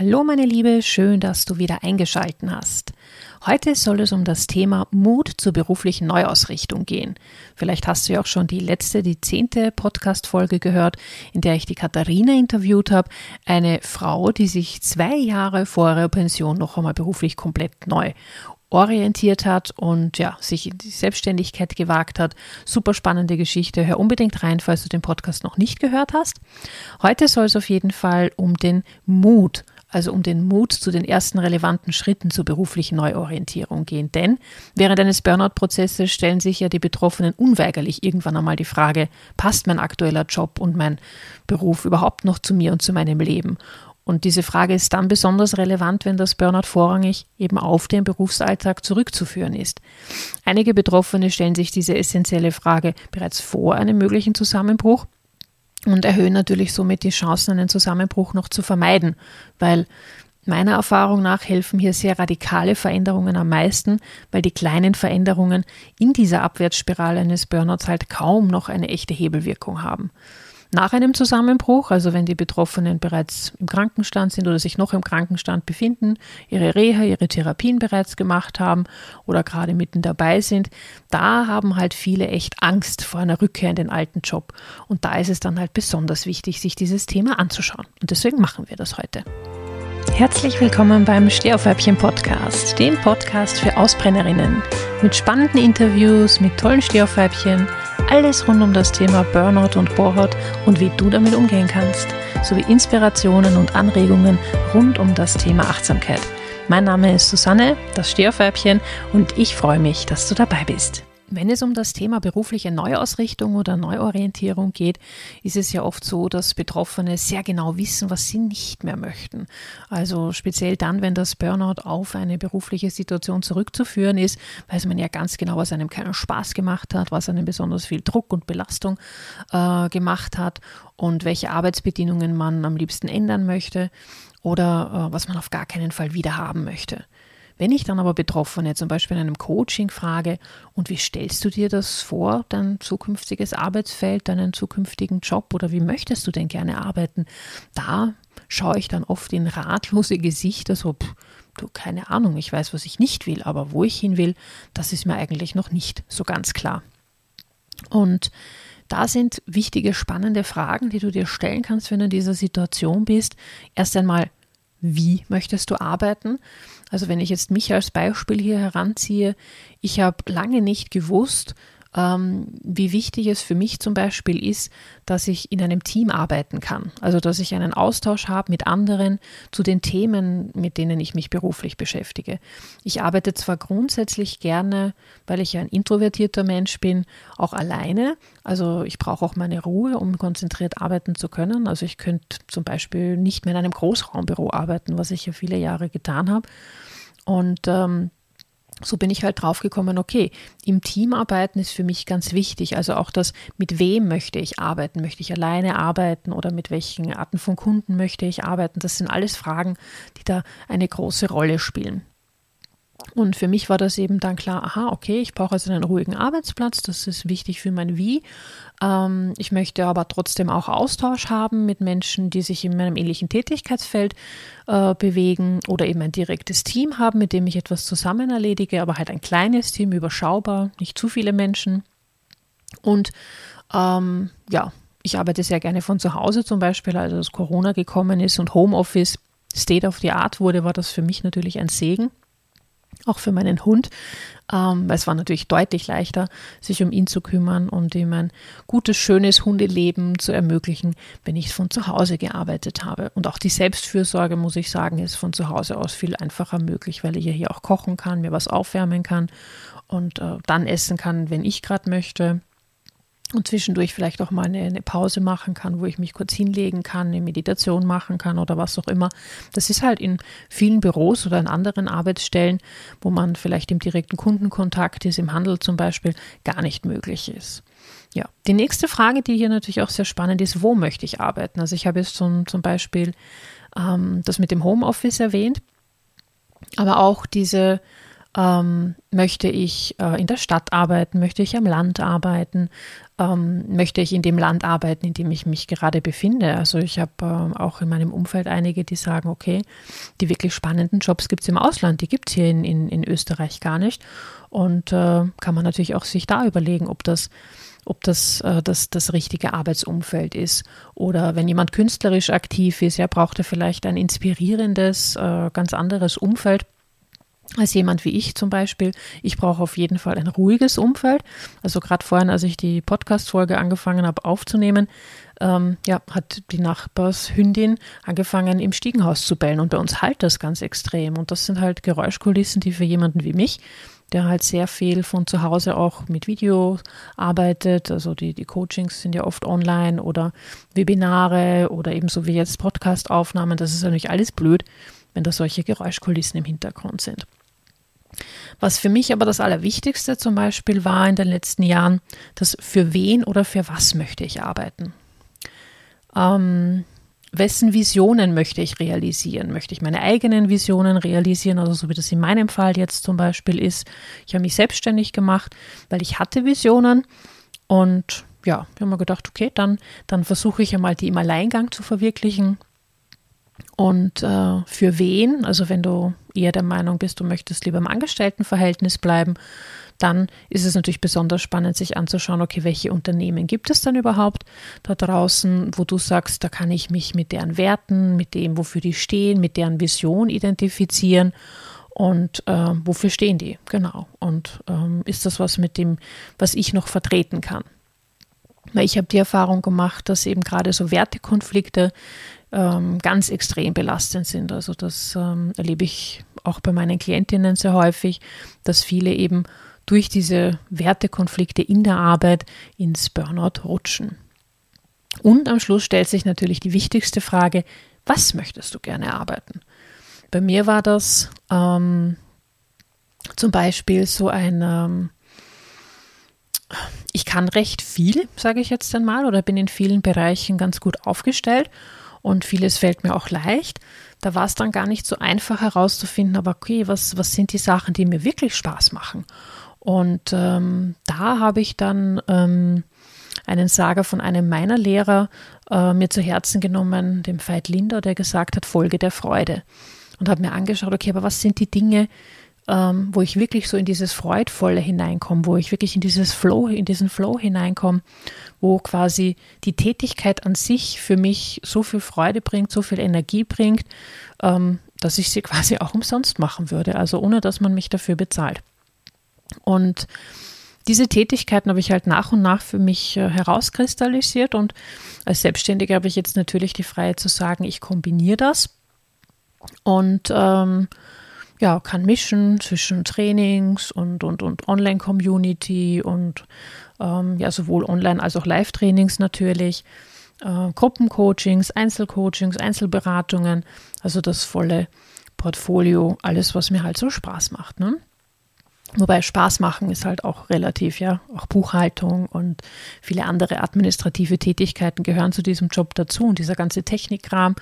Hallo meine Liebe, schön, dass du wieder eingeschalten hast. Heute soll es um das Thema Mut zur beruflichen Neuausrichtung gehen. Vielleicht hast du ja auch schon die letzte, die zehnte Podcast-Folge gehört, in der ich die Katharina interviewt habe. Eine Frau, die sich zwei Jahre vor ihrer Pension noch einmal beruflich komplett neu orientiert hat und ja, sich in die Selbstständigkeit gewagt hat. Super spannende Geschichte. Hör unbedingt rein, falls du den Podcast noch nicht gehört hast. Heute soll es auf jeden Fall um den Mut, also um den Mut zu den ersten relevanten Schritten zur beruflichen Neuorientierung gehen. Denn während eines Burnout-Prozesses stellen sich ja die Betroffenen unweigerlich irgendwann einmal die Frage, passt mein aktueller Job und mein Beruf überhaupt noch zu mir und zu meinem Leben? Und diese Frage ist dann besonders relevant, wenn das Burnout vorrangig eben auf den Berufsalltag zurückzuführen ist. Einige Betroffene stellen sich diese essentielle Frage bereits vor einem möglichen Zusammenbruch und erhöhen natürlich somit die Chancen, einen Zusammenbruch noch zu vermeiden, weil Meiner Erfahrung nach helfen hier sehr radikale Veränderungen am meisten, weil die kleinen Veränderungen in dieser Abwärtsspirale eines Burnouts halt kaum noch eine echte Hebelwirkung haben. Nach einem Zusammenbruch, also wenn die Betroffenen bereits im Krankenstand sind oder sich noch im Krankenstand befinden, ihre Reha, ihre Therapien bereits gemacht haben oder gerade mitten dabei sind, da haben halt viele echt Angst vor einer Rückkehr in den alten Job. Und da ist es dann halt besonders wichtig, sich dieses Thema anzuschauen. Und deswegen machen wir das heute. Herzlich willkommen beim Stehaufweibchen Podcast, dem Podcast für Ausbrennerinnen. Mit spannenden Interviews, mit tollen Stehaufweibchen, alles rund um das Thema Burnout und Bohrhaut und wie du damit umgehen kannst, sowie Inspirationen und Anregungen rund um das Thema Achtsamkeit. Mein Name ist Susanne, das Stehaufweibchen, und ich freue mich, dass du dabei bist. Wenn es um das Thema berufliche Neuausrichtung oder Neuorientierung geht, ist es ja oft so, dass Betroffene sehr genau wissen, was sie nicht mehr möchten. Also speziell dann, wenn das Burnout auf eine berufliche Situation zurückzuführen ist, weiß man ja ganz genau, was einem keinen Spaß gemacht hat, was einem besonders viel Druck und Belastung äh, gemacht hat und welche Arbeitsbedingungen man am liebsten ändern möchte oder äh, was man auf gar keinen Fall wieder haben möchte. Wenn ich dann aber Betroffene zum Beispiel in einem Coaching frage, und wie stellst du dir das vor, dein zukünftiges Arbeitsfeld, deinen zukünftigen Job oder wie möchtest du denn gerne arbeiten? Da schaue ich dann oft in ratlose Gesichter, so, pff, du, keine Ahnung, ich weiß, was ich nicht will, aber wo ich hin will, das ist mir eigentlich noch nicht so ganz klar. Und da sind wichtige, spannende Fragen, die du dir stellen kannst, wenn du in dieser Situation bist. Erst einmal, wie möchtest du arbeiten? Also wenn ich jetzt mich als Beispiel hier heranziehe, ich habe lange nicht gewusst, wie wichtig es für mich zum Beispiel ist, dass ich in einem Team arbeiten kann. Also dass ich einen Austausch habe mit anderen zu den Themen, mit denen ich mich beruflich beschäftige. Ich arbeite zwar grundsätzlich gerne, weil ich ein introvertierter Mensch bin, auch alleine. Also ich brauche auch meine Ruhe, um konzentriert arbeiten zu können. Also ich könnte zum Beispiel nicht mehr in einem Großraumbüro arbeiten, was ich ja viele Jahre getan habe. Und ähm, so bin ich halt draufgekommen, okay, im Team arbeiten ist für mich ganz wichtig. Also auch das, mit wem möchte ich arbeiten? Möchte ich alleine arbeiten oder mit welchen Arten von Kunden möchte ich arbeiten? Das sind alles Fragen, die da eine große Rolle spielen. Und für mich war das eben dann klar, aha, okay, ich brauche also einen ruhigen Arbeitsplatz, das ist wichtig für mein Wie. Ähm, ich möchte aber trotzdem auch Austausch haben mit Menschen, die sich in meinem ähnlichen Tätigkeitsfeld äh, bewegen oder eben ein direktes Team haben, mit dem ich etwas zusammen erledige, aber halt ein kleines Team, überschaubar, nicht zu viele Menschen. Und ähm, ja, ich arbeite sehr gerne von zu Hause zum Beispiel, also als Corona gekommen ist und Homeoffice State of the Art wurde, war das für mich natürlich ein Segen auch für meinen Hund, ähm, weil es war natürlich deutlich leichter, sich um ihn zu kümmern und ihm ein gutes, schönes Hundeleben zu ermöglichen, wenn ich von zu Hause gearbeitet habe. Und auch die Selbstfürsorge, muss ich sagen, ist von zu Hause aus viel einfacher möglich, weil ich ja hier auch kochen kann, mir was aufwärmen kann und äh, dann essen kann, wenn ich gerade möchte und zwischendurch vielleicht auch mal eine, eine, Pause machen kann, wo ich mich kurz hinlegen kann, eine Meditation machen kann oder was auch immer. Das ist halt in vielen Büros oder in anderen Arbeitsstellen, wo man vielleicht im direkten Kundenkontakt ist, im Handel zum Beispiel, gar nicht möglich ist. Ja, die nächste Frage, die hier natürlich auch sehr spannend ist, wo möchte ich arbeiten? Also ich habe jetzt zum, zum Beispiel ähm, das mit dem Homeoffice erwähnt, aber auch diese Ähm, möchte ich äh, in der Stadt arbeiten? Möchte ich am Land arbeiten? Ähm, möchte ich in dem Land arbeiten, in dem ich mich gerade befinde? Also ich habe äh, auch in meinem Umfeld einige, die sagen, okay, die wirklich spannenden Jobs gibt es im Ausland, die gibt es hier in, in, in Österreich gar nicht. Und äh, kann man natürlich auch sich da überlegen, ob das ob das, äh, das das richtige Arbeitsumfeld ist. Oder wenn jemand künstlerisch aktiv ist, ja, braucht er vielleicht ein inspirierendes, äh, ganz anderes Umfeld als jemand wie ich zum Beispiel. Ich brauche auf jeden Fall ein ruhiges Umfeld. Also gerade vorhin, als ich die Podcast-Folge angefangen habe aufzunehmen, ähm, ja, hat die Nachbarshündin angefangen im Stiegenhaus zu bellen und bei uns halt das ganz extrem. Und das sind halt Geräuschkulissen, die für jemanden wie mich der halt sehr viel von zu Hause auch mit Video arbeitet. Also die, die Coachings sind ja oft online oder Webinare oder ebenso wie jetzt Podcast-Aufnahmen. Das ist natürlich alles blöd, wenn da solche Geräuschkulissen im Hintergrund sind. Was für mich aber das Allerwichtigste zum Beispiel war in den letzten Jahren, das für wen oder für was möchte ich arbeiten. Ähm, wessen Visionen möchte ich realisieren? Möchte ich meine eigenen Visionen realisieren? Also so wie das in meinem Fall jetzt zum Beispiel ist. Ich habe mich selbstständig gemacht, weil ich hatte Visionen und ja, ich habe mir gedacht, okay, dann, dann versuche ich einmal die im Alleingang zu verwirklichen. Und äh, für wen? Also wenn du eher der Meinung bist, du möchtest lieber im Angestelltenverhältnis bleiben, dann ist es natürlich besonders spannend, sich anzuschauen, okay, welche Unternehmen gibt es dann überhaupt da draußen, wo du sagst, da kann ich mich mit deren Werten, mit dem, wofür die stehen, mit deren Vision identifizieren und äh, wofür stehen die, genau. Und ähm, ist das was mit dem, was ich noch vertreten kann? Weil ich habe die Erfahrung gemacht, dass eben gerade so Wertekonflikte ähm, ganz extrem belastend sind. Also das ähm, erlebe ich auch bei meinen Klientinnen sehr häufig, dass viele eben durch diese Wertekonflikte in der Arbeit ins Burnout rutschen. Und am Schluss stellt sich natürlich die wichtigste Frage, was möchtest du gerne arbeiten? Bei mir war das ähm, zum Beispiel so ein, ähm, ich kann recht viel, sage ich jetzt einmal, oder bin in vielen Bereichen ganz gut aufgestellt und vieles fällt mir auch leicht. Da war es dann gar nicht so einfach herauszufinden, aber okay, was, was sind die Sachen, die mir wirklich Spaß machen? Und ähm, da habe ich dann ähm, einen Sager von einem meiner Lehrer äh, mir zu Herzen genommen, dem Veit Linder, der gesagt hat, Folge der Freude. Und habe mir angeschaut, okay, aber was sind die Dinge, ähm, wo ich wirklich so in dieses Freudvolle hineinkomme, wo ich wirklich in dieses Flow, in diesen Flow hineinkomme, wo quasi die Tätigkeit an sich für mich so viel Freude bringt, so viel Energie bringt, ähm, dass ich sie quasi auch umsonst machen würde, also ohne dass man mich dafür bezahlt. Und diese Tätigkeiten habe ich halt nach und nach für mich äh, herauskristallisiert und als Selbstständige habe ich jetzt natürlich die Freiheit zu sagen, ich kombiniere das und ähm, ja, kann mischen zwischen Trainings und, und, und Online-Community und ähm, ja, sowohl Online- als auch Live-Trainings natürlich, äh, Gruppencoachings, Einzelcoachings, Einzelberatungen, also das volle Portfolio, alles, was mir halt so Spaß macht. Ne? Wobei Spaß machen ist halt auch relativ, ja. Auch Buchhaltung und viele andere administrative Tätigkeiten gehören zu diesem Job dazu. Und dieser ganze Technikkram,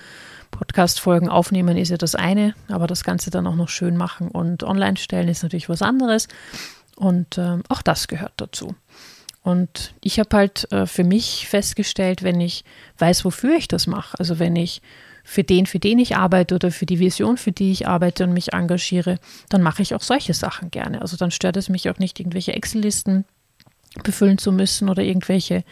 Podcast-Folgen aufnehmen ist ja das eine, aber das Ganze dann auch noch schön machen und online stellen ist natürlich was anderes. Und äh, auch das gehört dazu. Und ich habe halt äh, für mich festgestellt, wenn ich weiß, wofür ich das mache, also wenn ich für den, für den ich arbeite oder für die Vision, für die ich arbeite und mich engagiere, dann mache ich auch solche Sachen gerne. Also dann stört es mich auch nicht, irgendwelche Excel-Listen befüllen zu müssen oder irgendwelche,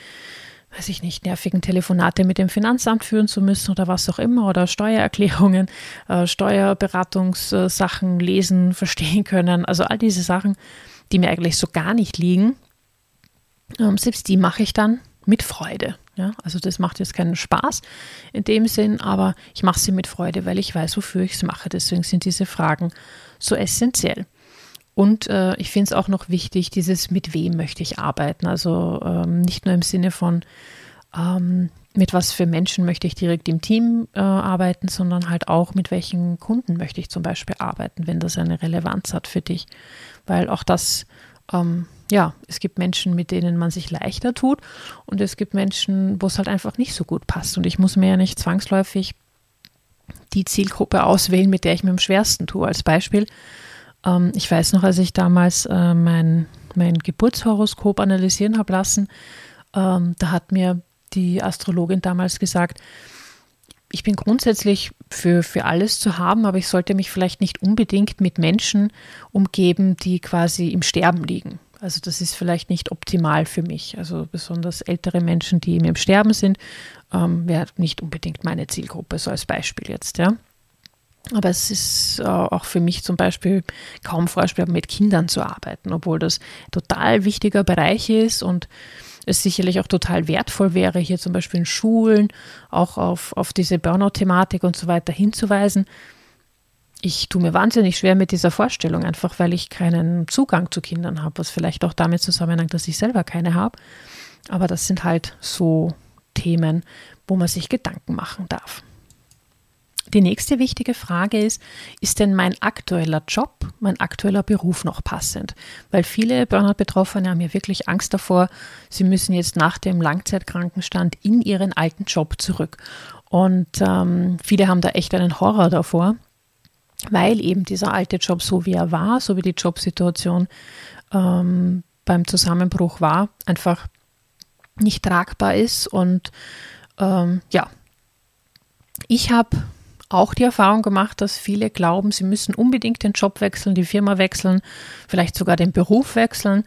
weiß ich nicht, nervigen Telefonate mit dem Finanzamt führen zu müssen oder was auch immer oder Steuererklärungen, äh, Steuerberatungssachen lesen, verstehen können. Also all diese Sachen, die mir eigentlich so gar nicht liegen, ähm, selbst die mache ich dann mit Freude. Ja, also das macht jetzt keinen Spaß in dem Sinn, aber ich mache sie mit Freude, weil ich weiß, wofür ich es mache. Deswegen sind diese Fragen so essentiell. Und äh, ich finde es auch noch wichtig, dieses mit wem möchte ich arbeiten. Also ähm, nicht nur im Sinne von ähm, mit was für Menschen möchte ich direkt im Team äh, arbeiten, sondern halt auch mit welchen Kunden möchte ich zum Beispiel arbeiten, wenn das eine Relevanz hat für dich. Weil auch das ähm, ja, es gibt Menschen, mit denen man sich leichter tut und es gibt Menschen, wo es halt einfach nicht so gut passt. Und ich muss mir ja nicht zwangsläufig die Zielgruppe auswählen, mit der ich mir am schwersten tue. Als Beispiel, Ähm, ich weiß noch, als ich damals äh, mein, mein Geburtshoroskop analysieren habe lassen, ähm, da hat mir die Astrologin damals gesagt, ich bin grundsätzlich für, für alles zu haben, aber ich sollte mich vielleicht nicht unbedingt mit Menschen umgeben, die quasi im Sterben liegen. Also das ist vielleicht nicht optimal für mich. Also besonders ältere Menschen, die im Sterben sind, ähm, wäre nicht unbedingt meine Zielgruppe, so als Beispiel jetzt, ja. Aber es ist äh, auch für mich zum Beispiel kaum vorstellbar, mit Kindern zu arbeiten, obwohl das total wichtiger Bereich ist und es sicherlich auch total wertvoll wäre, hier zum Beispiel in Schulen auch auf, auf diese Burnout-Thematik und so weiter hinzuweisen. Ich tue mir wahnsinnig schwer mit dieser Vorstellung, einfach weil ich keinen Zugang zu Kindern habe, was vielleicht auch damit zusammenhängt, dass ich selber keine habe. Aber das sind halt so Themen, wo man sich Gedanken machen darf. Die nächste wichtige Frage ist, ist denn mein aktueller Job, mein aktueller Beruf noch passend? Weil viele Burnout-Betroffene haben ja wirklich Angst davor, sie müssen jetzt nach dem Langzeitkrankenstand in ihren alten Job zurück. Und ähm, viele haben da echt einen Horror davor, weil eben dieser alte Job so wie er war, so wie die Jobsituation ähm, beim Zusammenbruch war, einfach nicht tragbar ist. Und ähm, ja, ich habe auch die Erfahrung gemacht, dass viele glauben, sie müssen unbedingt den Job wechseln, die Firma wechseln, vielleicht sogar den Beruf wechseln.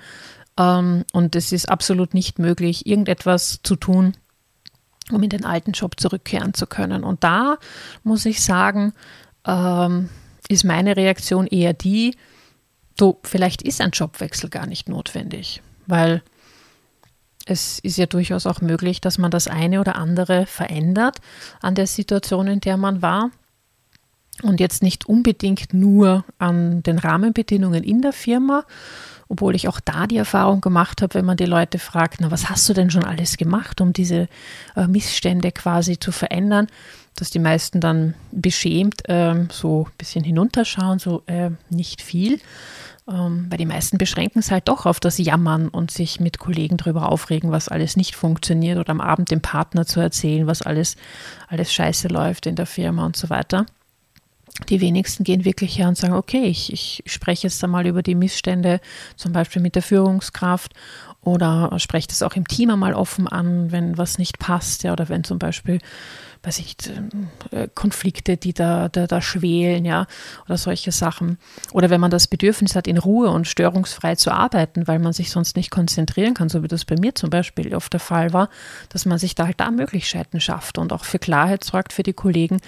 Ähm, und es ist absolut nicht möglich, irgendetwas zu tun, um in den alten Job zurückkehren zu können. Und da muss ich sagen, ähm, ist meine Reaktion eher die, du, vielleicht ist ein Jobwechsel gar nicht notwendig, weil es ist ja durchaus auch möglich, dass man das eine oder andere verändert an der Situation, in der man war. Und jetzt nicht unbedingt nur an den Rahmenbedingungen in der Firma, obwohl ich auch da die Erfahrung gemacht habe, wenn man die Leute fragt, na, was hast du denn schon alles gemacht, um diese äh, Missstände quasi zu verändern, dass die meisten dann beschämt äh, so ein bisschen hinunterschauen, so äh, nicht viel. Ähm, weil die meisten beschränken es halt doch auf das Jammern und sich mit Kollegen darüber aufregen, was alles nicht funktioniert oder am Abend dem Partner zu erzählen, was alles, alles scheiße läuft in der Firma und so weiter. Die wenigsten gehen wirklich her und sagen, okay, ich, ich spreche jetzt einmal über die Missstände, zum Beispiel mit der Führungskraft oder spreche das auch im Team einmal offen an, wenn was nicht passt, ja, oder wenn zum Beispiel weiß ich, äh, Konflikte, die da, da, da schwelen, ja, oder solche Sachen. Oder wenn man das Bedürfnis hat, in Ruhe und störungsfrei zu arbeiten, weil man sich sonst nicht konzentrieren kann, so wie das bei mir zum Beispiel oft der Fall war, dass man sich da halt da Möglichkeiten schafft und auch für Klarheit sorgt für die Kollegen,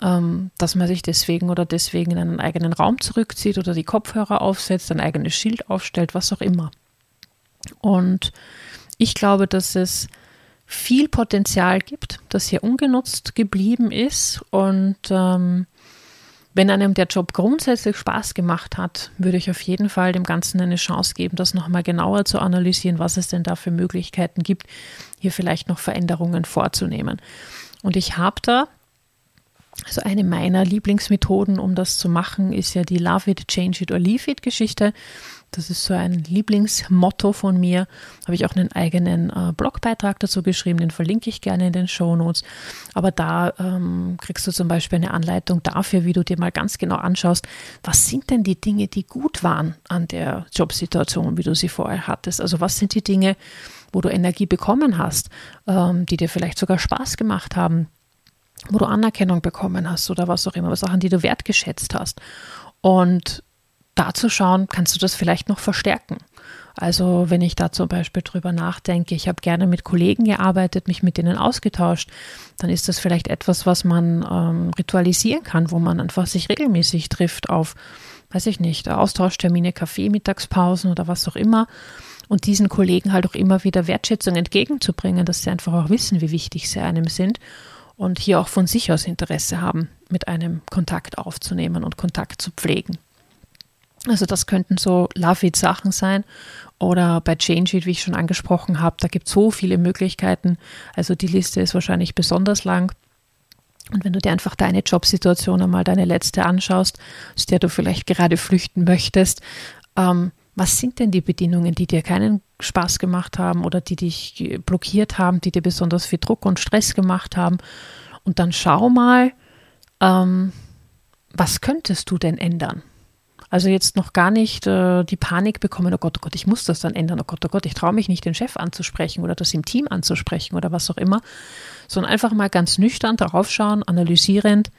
ähm, dass man sich deswegen oder deswegen in einen eigenen Raum zurückzieht oder die Kopfhörer aufsetzt, ein eigenes Schild aufstellt, was auch immer. Und ich glaube, dass es viel Potenzial gibt, das hier ungenutzt geblieben ist. Und ähm, wenn einem der Job grundsätzlich Spaß gemacht hat, würde ich auf jeden Fall dem Ganzen eine Chance geben, das nochmal genauer zu analysieren, was es denn da für Möglichkeiten gibt, hier vielleicht noch Veränderungen vorzunehmen. Und ich habe da also eine meiner Lieblingsmethoden, um das zu machen, ist ja die Love It, Change It or Leave It Geschichte. Das ist so ein Lieblingsmotto von mir. Habe ich auch einen eigenen äh, Blogbeitrag dazu geschrieben, den verlinke ich gerne in den Show Notes. Aber da ähm, kriegst du zum Beispiel eine Anleitung dafür, wie du dir mal ganz genau anschaust, was sind denn die Dinge, die gut waren an der Jobsituation, wie du sie vorher hattest. Also was sind die Dinge, wo du Energie bekommen hast, ähm, die dir vielleicht sogar Spaß gemacht haben, wo du Anerkennung bekommen hast oder was auch immer, Sachen, die du wertgeschätzt hast. Und da zu schauen, kannst du das vielleicht noch verstärken. Also wenn ich da zum Beispiel drüber nachdenke, ich habe gerne mit Kollegen gearbeitet, mich mit denen ausgetauscht, dann ist das vielleicht etwas, was man ähm, ritualisieren kann, wo man einfach sich regelmäßig trifft auf, weiß ich nicht, Austauschtermine, Kaffee, Mittagspausen oder was auch immer. Und diesen Kollegen halt auch immer wieder Wertschätzung entgegenzubringen, dass sie einfach auch wissen, wie wichtig sie einem sind und hier auch von sich aus Interesse haben, mit einem Kontakt aufzunehmen und Kontakt zu pflegen. Also das könnten so Love-It-Sachen sein. Oder bei Change It, wie ich schon angesprochen habe, da gibt es so viele Möglichkeiten. Also die Liste ist wahrscheinlich besonders lang. Und wenn du dir einfach deine Jobsituation einmal, deine letzte anschaust, aus der du vielleicht gerade flüchten möchtest, ähm, was sind denn die Bedingungen, die dir keinen Spaß gemacht haben oder die dich blockiert haben, die dir besonders viel Druck und Stress gemacht haben? Und dann schau mal, ähm, was könntest du denn ändern? Also jetzt noch gar nicht äh, die Panik bekommen, oh Gott, oh Gott, ich muss das dann ändern, oh Gott, oh Gott, ich traue mich nicht, den Chef anzusprechen oder das im Team anzusprechen oder was auch immer, sondern einfach mal ganz nüchtern darauf schauen, analysierend,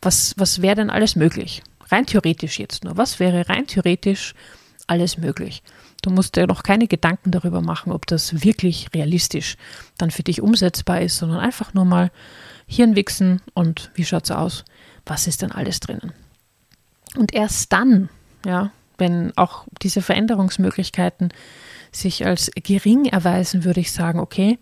was, was wäre denn alles möglich? Rein theoretisch jetzt nur. Was wäre rein theoretisch alles möglich? Du musst dir noch keine Gedanken darüber machen, ob das wirklich realistisch dann für dich umsetzbar ist, sondern einfach nur mal Hirnwichsen und wie schaut es aus? Was ist denn alles drinnen? Und erst dann, ja, wenn auch diese Veränderungsmöglichkeiten sich als gering erweisen, würde ich sagen, okay,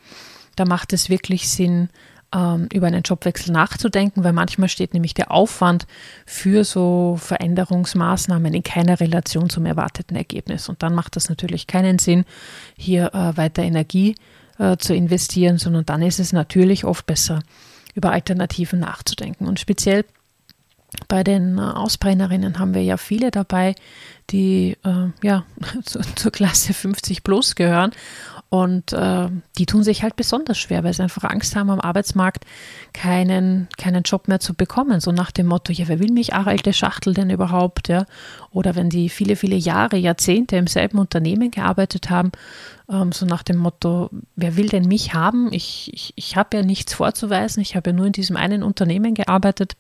da macht es wirklich Sinn, ähm, über einen Jobwechsel nachzudenken, weil manchmal steht nämlich der Aufwand für so Veränderungsmaßnahmen in keiner Relation zum erwarteten Ergebnis. Und dann macht das natürlich keinen Sinn, hier äh, weiter Energie äh, zu investieren, sondern dann ist es natürlich oft besser, über Alternativen nachzudenken. Und speziell bei den äh, Ausbrennerinnen haben wir ja viele dabei, die äh, ja zu, zur Klasse 50 plus gehören. Und äh, die tun sich halt besonders schwer, weil sie einfach Angst haben, am Arbeitsmarkt keinen, keinen Job mehr zu bekommen. So nach dem Motto, ja, wer will mich alte Schachtel denn überhaupt? Ja? Oder wenn die viele, viele Jahre, Jahrzehnte im selben Unternehmen gearbeitet haben, ähm, so nach dem Motto, wer will denn mich haben? Ich, ich, ich habe ja nichts vorzuweisen, ich habe ja nur in diesem einen Unternehmen gearbeitet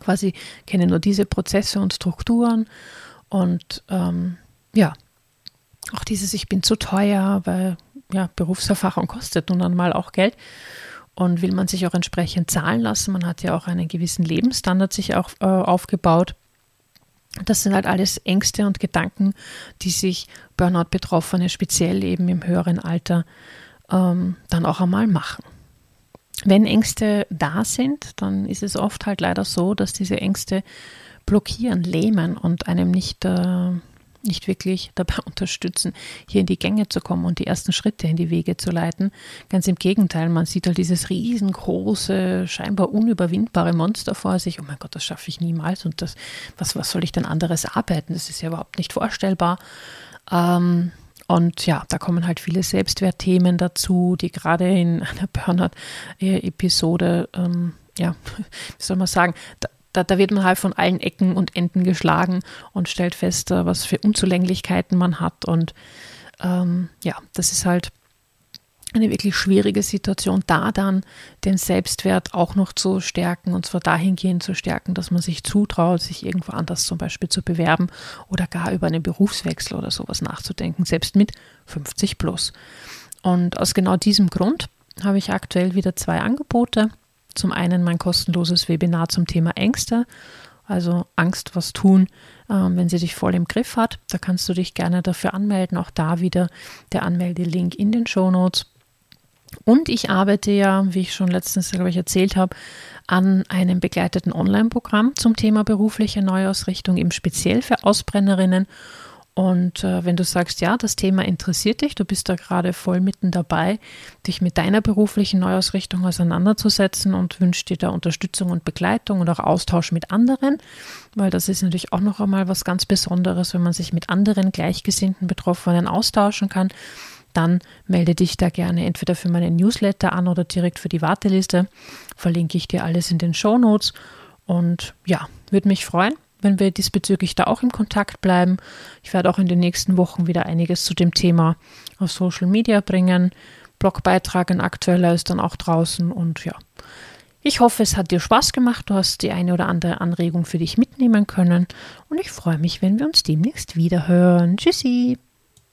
quasi kenne nur diese Prozesse und Strukturen und ähm, ja, auch dieses Ich bin zu teuer, weil ja, Berufserfahrung kostet nun einmal auch Geld und will man sich auch entsprechend zahlen lassen. Man hat ja auch einen gewissen Lebensstandard sich auch äh, aufgebaut. Das sind halt alles Ängste und Gedanken, die sich Burnout-Betroffene speziell eben im höheren Alter ähm, dann auch einmal machen. Wenn Ängste da sind, dann ist es oft halt leider so, dass diese Ängste blockieren, lähmen und einem nicht, äh, nicht wirklich dabei unterstützen, hier in die Gänge zu kommen und die ersten Schritte in die Wege zu leiten. Ganz im Gegenteil, man sieht halt dieses riesengroße, scheinbar unüberwindbare Monster vor sich. Oh mein Gott, das schaffe ich niemals und das, was, was soll ich denn anderes arbeiten? Das ist ja überhaupt nicht vorstellbar. Ähm, und ja, da kommen halt viele Selbstwertthemen dazu, die gerade in einer Burnout-Episode, ähm, ja, wie soll man sagen, da, da, da, wird man halt von allen Ecken und Enden geschlagen und stellt fest, äh, was für Unzulänglichkeiten man hat. Und ähm, ja, das ist halt eine wirklich schwierige Situation, da dann den Selbstwert auch noch zu stärken und zwar dahingehend zu stärken, dass man sich zutraut, sich irgendwo anders zum Beispiel zu bewerben oder gar über einen Berufswechsel oder sowas nachzudenken, selbst mit 50 plus. Und aus genau diesem Grund habe ich aktuell wieder zwei Angebote. Zum einen mein kostenloses Webinar zum Thema Ängste, also Angst, was tun, ähm, wenn sie dich voll im Griff hat. Da kannst du dich gerne dafür anmelden. Auch da wieder der Anmeldelink in den Show Notes. Und ich arbeite ja, wie ich schon letztens, glaube ich, erzählt habe, an einem begleiteten Online-Programm zum Thema berufliche Neuausrichtung, eben speziell für Ausbrennerinnen. Und äh, wenn du sagst, ja, das Thema interessiert dich, du bist da gerade voll mitten dabei, dich mit deiner beruflichen Neuausrichtung auseinanderzusetzen und wünschst dir da Unterstützung und Begleitung und auch Austausch mit anderen, weil das ist natürlich auch noch einmal was ganz Besonderes, wenn man sich mit anderen gleichgesinnten Betroffenen austauschen kann dann melde dich da gerne entweder für meinen Newsletter an oder direkt für die Warteliste. Verlinke ich dir alles in den Show Notes. Und ja, würde mich freuen, wenn wir diesbezüglich da auch im Kontakt bleiben. Ich werde auch in den nächsten Wochen wieder einiges zu dem Thema auf Social Media bringen. Blogbeitrag, ein aktueller ist dann auch draußen und ja. Ich hoffe, es hat dir Spaß gemacht. Du hast die eine oder andere Anregung für dich mitnehmen können. Und ich freue mich, wenn wir uns demnächst wieder hören. Tschüssi!